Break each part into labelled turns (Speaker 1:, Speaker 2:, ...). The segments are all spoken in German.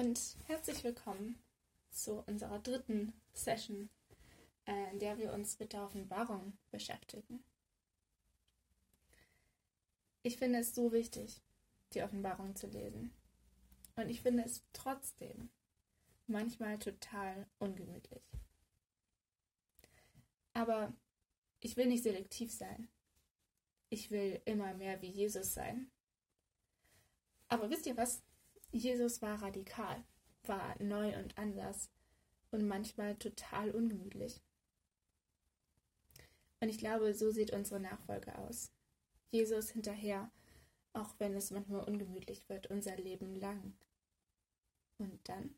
Speaker 1: und herzlich willkommen zu unserer dritten Session, äh, in der wir uns mit der Offenbarung beschäftigen. Ich finde es so wichtig, die Offenbarung zu lesen. Und ich finde es trotzdem manchmal total ungemütlich. Aber ich will nicht selektiv sein. Ich will immer mehr wie Jesus sein. Aber wisst ihr was? Jesus war radikal, war neu und anders und manchmal total ungemütlich. Und ich glaube, so sieht unsere Nachfolge aus. Jesus hinterher, auch wenn es manchmal ungemütlich wird, unser Leben lang. Und dann?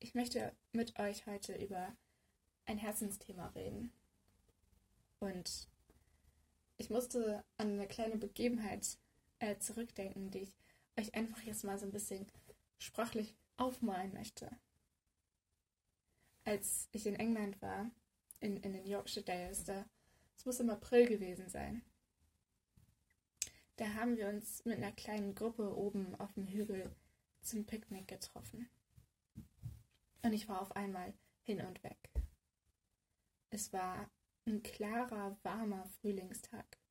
Speaker 1: Ich möchte mit euch heute über ein Herzensthema reden. Und ich musste an eine kleine Begebenheit äh, zurückdenken, die ich euch einfach jetzt mal so ein bisschen sprachlich aufmalen möchte. Als ich in England war, in, in den Yorkshire Dales, da, es muss im April gewesen sein, da haben wir uns mit einer kleinen Gruppe oben auf dem Hügel zum Picknick getroffen. Und ich war auf einmal hin und weg. Es war ein klarer, warmer Frühlingstag.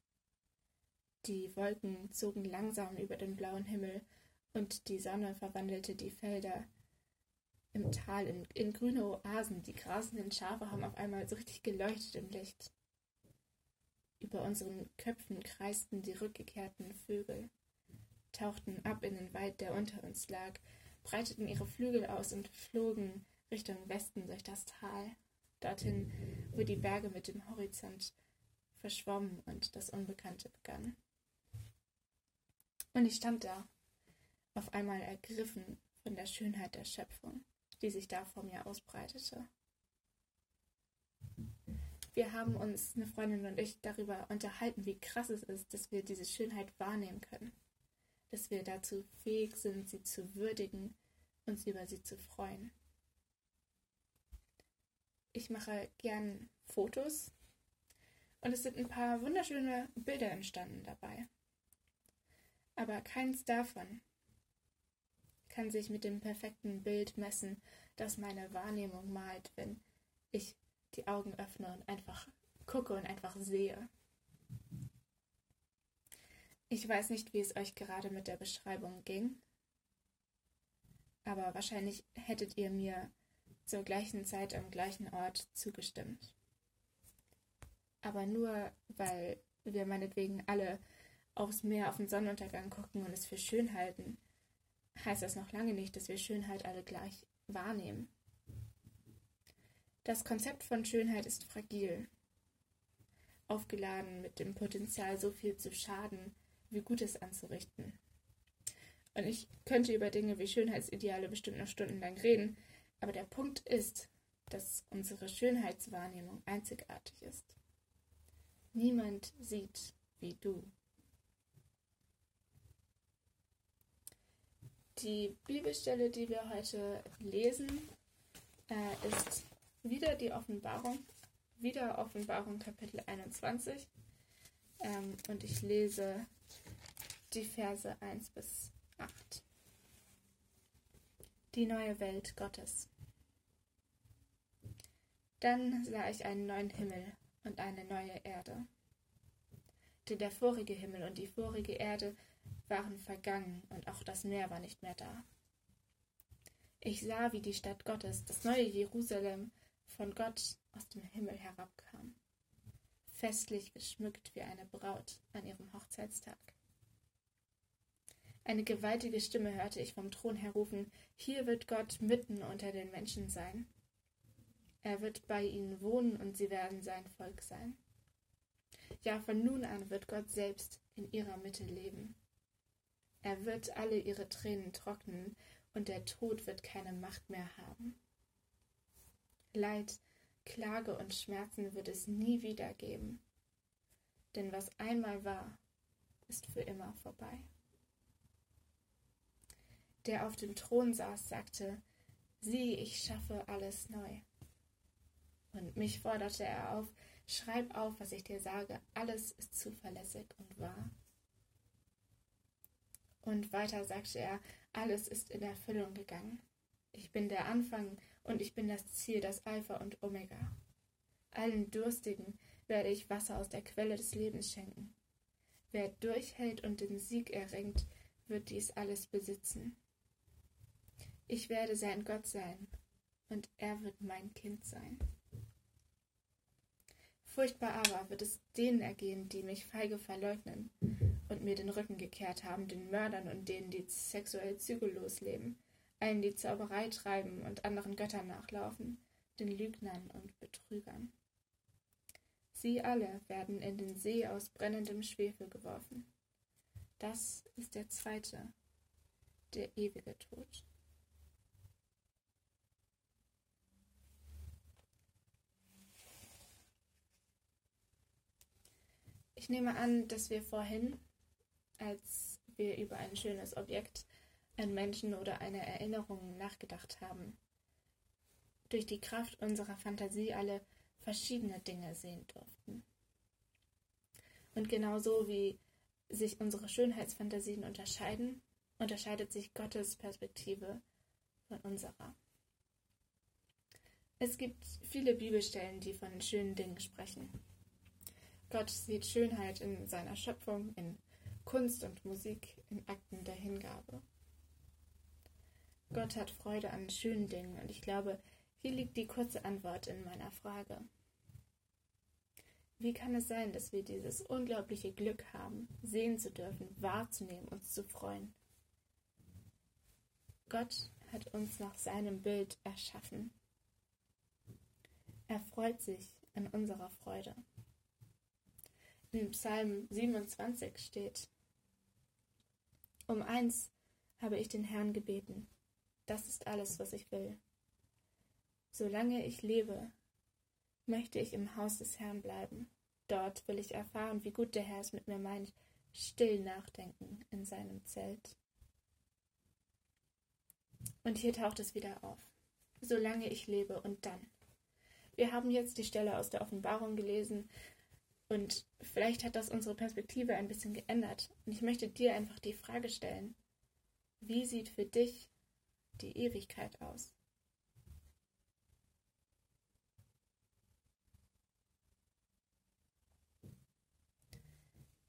Speaker 1: Die Wolken zogen langsam über den blauen Himmel und die Sonne verwandelte die Felder im Tal in, in grüne Oasen. Die grasenden Schafe haben auf einmal so richtig geleuchtet im Licht. Über unseren Köpfen kreisten die rückgekehrten Vögel, tauchten ab in den Wald, der unter uns lag, breiteten ihre Flügel aus und flogen Richtung Westen durch das Tal, dorthin, wo die Berge mit dem Horizont verschwommen und das Unbekannte begann. Und ich stand da, auf einmal ergriffen von der Schönheit der Schöpfung, die sich da vor mir ausbreitete. Wir haben uns, eine Freundin und ich, darüber unterhalten, wie krass es ist, dass wir diese Schönheit wahrnehmen können, dass wir dazu fähig sind, sie zu würdigen, uns über sie zu freuen. Ich mache gern Fotos und es sind ein paar wunderschöne Bilder entstanden dabei aber keins davon kann sich mit dem perfekten Bild messen, das meine Wahrnehmung malt, wenn ich die Augen öffne und einfach gucke und einfach sehe. Ich weiß nicht, wie es euch gerade mit der Beschreibung ging, aber wahrscheinlich hättet ihr mir zur gleichen Zeit am gleichen Ort zugestimmt. Aber nur weil wir meinetwegen alle aufs Meer, auf den Sonnenuntergang gucken und es für schön halten, heißt das noch lange nicht, dass wir Schönheit alle gleich wahrnehmen. Das Konzept von Schönheit ist fragil, aufgeladen mit dem Potenzial, so viel zu schaden, wie Gutes anzurichten. Und ich könnte über Dinge wie Schönheitsideale bestimmt noch stundenlang reden, aber der Punkt ist, dass unsere Schönheitswahrnehmung einzigartig ist. Niemand sieht wie du. Die Bibelstelle, die wir heute lesen, äh, ist wieder die Offenbarung, wieder Offenbarung Kapitel 21. Ähm, und ich lese die Verse 1 bis 8. Die neue Welt Gottes. Dann sah ich einen neuen Himmel und eine neue Erde. Denn der vorige Himmel und die vorige Erde waren vergangen und auch das Meer war nicht mehr da. Ich sah, wie die Stadt Gottes, das neue Jerusalem, von Gott aus dem Himmel herabkam, festlich geschmückt wie eine Braut an ihrem Hochzeitstag. Eine gewaltige Stimme hörte ich vom Thron her rufen, hier wird Gott mitten unter den Menschen sein. Er wird bei ihnen wohnen und sie werden sein Volk sein. Ja, von nun an wird Gott selbst in ihrer Mitte leben. Er wird alle ihre Tränen trocknen, und der Tod wird keine Macht mehr haben. Leid, Klage und Schmerzen wird es nie wieder geben, denn was einmal war, ist für immer vorbei. Der auf dem Thron saß, sagte, Sieh, ich schaffe alles neu. Und mich forderte er auf, schreib auf, was ich dir sage, alles ist zuverlässig und wahr. Und weiter sagte er, alles ist in Erfüllung gegangen. Ich bin der Anfang und ich bin das Ziel, das Alpha und Omega. Allen Durstigen werde ich Wasser aus der Quelle des Lebens schenken. Wer durchhält und den Sieg erringt, wird dies alles besitzen. Ich werde sein Gott sein, und er wird mein Kind sein. Furchtbar aber wird es denen ergehen, die mich feige verleugnen und mir den Rücken gekehrt haben, den Mördern und denen, die sexuell zügellos leben, allen, die Zauberei treiben und anderen Göttern nachlaufen, den Lügnern und Betrügern. Sie alle werden in den See aus brennendem Schwefel geworfen. Das ist der zweite, der ewige Tod. Ich nehme an, dass wir vorhin, als wir über ein schönes Objekt, einen Menschen oder eine Erinnerung nachgedacht haben, durch die Kraft unserer Fantasie alle verschiedene Dinge sehen durften. Und genauso wie sich unsere Schönheitsfantasien unterscheiden, unterscheidet sich Gottes Perspektive von unserer. Es gibt viele Bibelstellen, die von schönen Dingen sprechen. Gott sieht Schönheit in seiner Schöpfung, in Kunst und Musik, in Akten der Hingabe. Gott hat Freude an schönen Dingen und ich glaube, hier liegt die kurze Antwort in meiner Frage. Wie kann es sein, dass wir dieses unglaubliche Glück haben, sehen zu dürfen, wahrzunehmen, uns zu freuen? Gott hat uns nach seinem Bild erschaffen. Er freut sich an unserer Freude in Psalm 27 steht. Um eins habe ich den Herrn gebeten. Das ist alles, was ich will. Solange ich lebe, möchte ich im Haus des Herrn bleiben. Dort will ich erfahren, wie gut der Herr es mit mir meint, still nachdenken in seinem Zelt. Und hier taucht es wieder auf. Solange ich lebe und dann. Wir haben jetzt die Stelle aus der Offenbarung gelesen, und vielleicht hat das unsere Perspektive ein bisschen geändert. Und ich möchte dir einfach die Frage stellen, wie sieht für dich die Ewigkeit aus?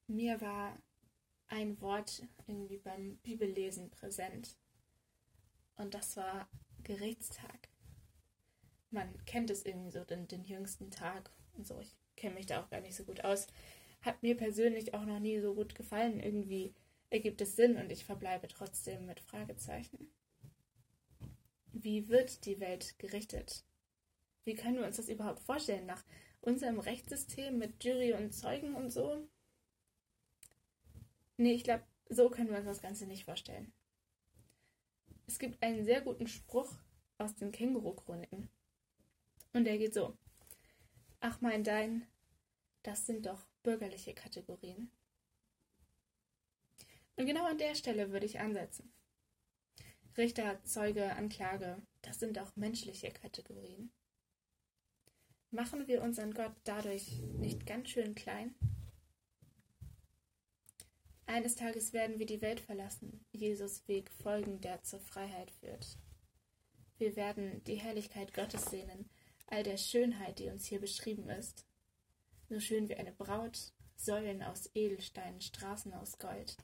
Speaker 1: Mir war ein Wort irgendwie beim Bibellesen präsent. Und das war Gerichtstag. Man kennt es irgendwie so, den, den jüngsten Tag und so. Ich kenne mich da auch gar nicht so gut aus. Hat mir persönlich auch noch nie so gut gefallen. Irgendwie ergibt es Sinn und ich verbleibe trotzdem mit Fragezeichen. Wie wird die Welt gerichtet? Wie können wir uns das überhaupt vorstellen? Nach unserem Rechtssystem mit Jury und Zeugen und so? Nee, ich glaube, so können wir uns das Ganze nicht vorstellen. Es gibt einen sehr guten Spruch aus den Känguru-Chroniken. Und der geht so. Ach mein Dein, das sind doch bürgerliche Kategorien. Und genau an der Stelle würde ich ansetzen. Richter, Zeuge, Anklage, das sind auch menschliche Kategorien. Machen wir unseren Gott dadurch nicht ganz schön klein? Eines Tages werden wir die Welt verlassen, Jesus Weg folgen, der zur Freiheit führt. Wir werden die Herrlichkeit Gottes sehnen, all der Schönheit, die uns hier beschrieben ist. So schön wie eine Braut, Säulen aus Edelstein, Straßen aus Gold.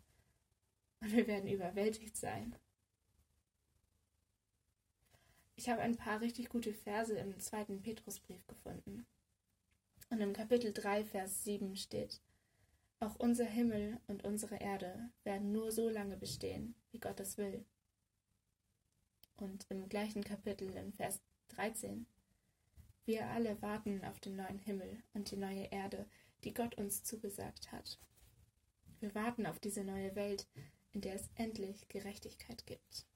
Speaker 1: Und wir werden überwältigt sein. Ich habe ein paar richtig gute Verse im zweiten Petrusbrief gefunden. Und im Kapitel 3, Vers 7 steht, auch unser Himmel und unsere Erde werden nur so lange bestehen, wie Gott es will. Und im gleichen Kapitel, in Vers 13, wir alle warten auf den neuen Himmel und die neue Erde, die Gott uns zugesagt hat. Wir warten auf diese neue Welt, in der es endlich Gerechtigkeit gibt.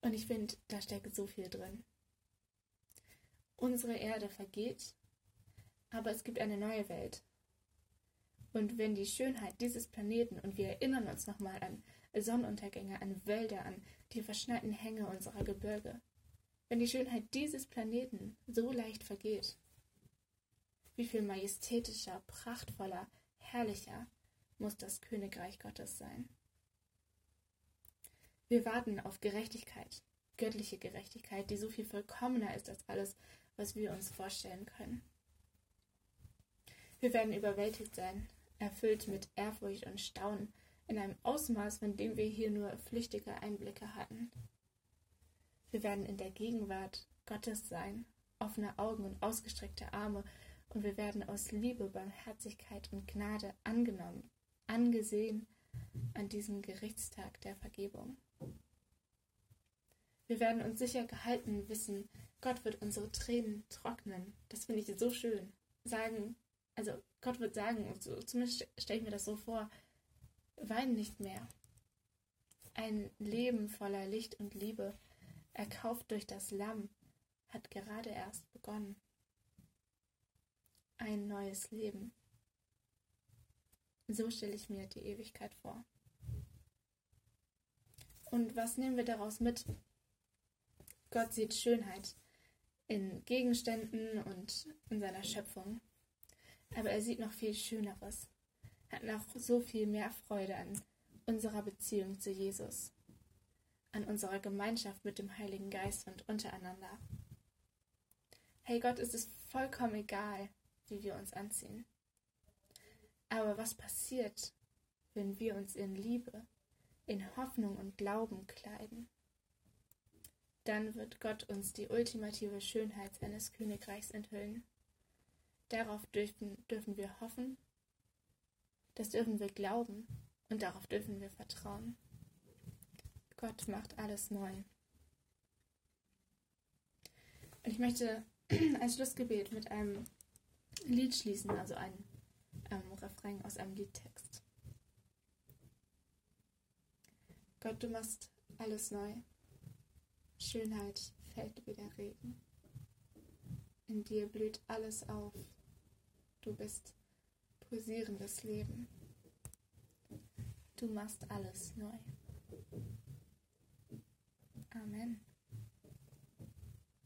Speaker 1: Und ich finde, da steckt so viel drin. Unsere Erde vergeht, aber es gibt eine neue Welt. Und wenn die Schönheit dieses Planeten, und wir erinnern uns nochmal an Sonnenuntergänge, an Wälder, an die verschneiten Hänge unserer Gebirge, wenn die Schönheit dieses Planeten so leicht vergeht? Wie viel majestätischer, prachtvoller, herrlicher muss das Königreich Gottes sein. Wir warten auf Gerechtigkeit, göttliche Gerechtigkeit, die so viel vollkommener ist als alles, was wir uns vorstellen können. Wir werden überwältigt sein, erfüllt mit Ehrfurcht und Staunen in einem Ausmaß, von dem wir hier nur flüchtige Einblicke hatten. Wir werden in der Gegenwart Gottes sein, offene Augen und ausgestreckte Arme, und wir werden aus Liebe, Barmherzigkeit und Gnade angenommen, angesehen an diesem Gerichtstag der Vergebung. Wir werden uns sicher gehalten wissen, Gott wird unsere Tränen trocknen. Das finde ich so schön. Sagen, also Gott wird sagen, so, zumindest stelle ich mir das so vor, wein nicht mehr. Ein Leben voller Licht und Liebe, erkauft durch das Lamm, hat gerade erst begonnen. Ein neues Leben. So stelle ich mir die Ewigkeit vor. Und was nehmen wir daraus mit? Gott sieht Schönheit in Gegenständen und in seiner Schöpfung. Aber er sieht noch viel Schöneres, hat noch so viel mehr Freude an unserer Beziehung zu Jesus, an unserer Gemeinschaft mit dem Heiligen Geist und untereinander. Hey Gott, es ist vollkommen egal, wie wir uns anziehen. Aber was passiert, wenn wir uns in Liebe, in Hoffnung und Glauben kleiden? dann wird Gott uns die ultimative Schönheit seines Königreichs enthüllen. Darauf dürfen, dürfen wir hoffen, das dürfen wir glauben und darauf dürfen wir vertrauen. Gott macht alles neu. Und ich möchte als Schlussgebet mit einem Lied schließen, also ein ähm, Refrain aus einem Liedtext. Gott, du machst alles neu. Schönheit fällt wie der Regen. In dir blüht alles auf. Du bist pulsierendes Leben. Du machst alles neu. Amen.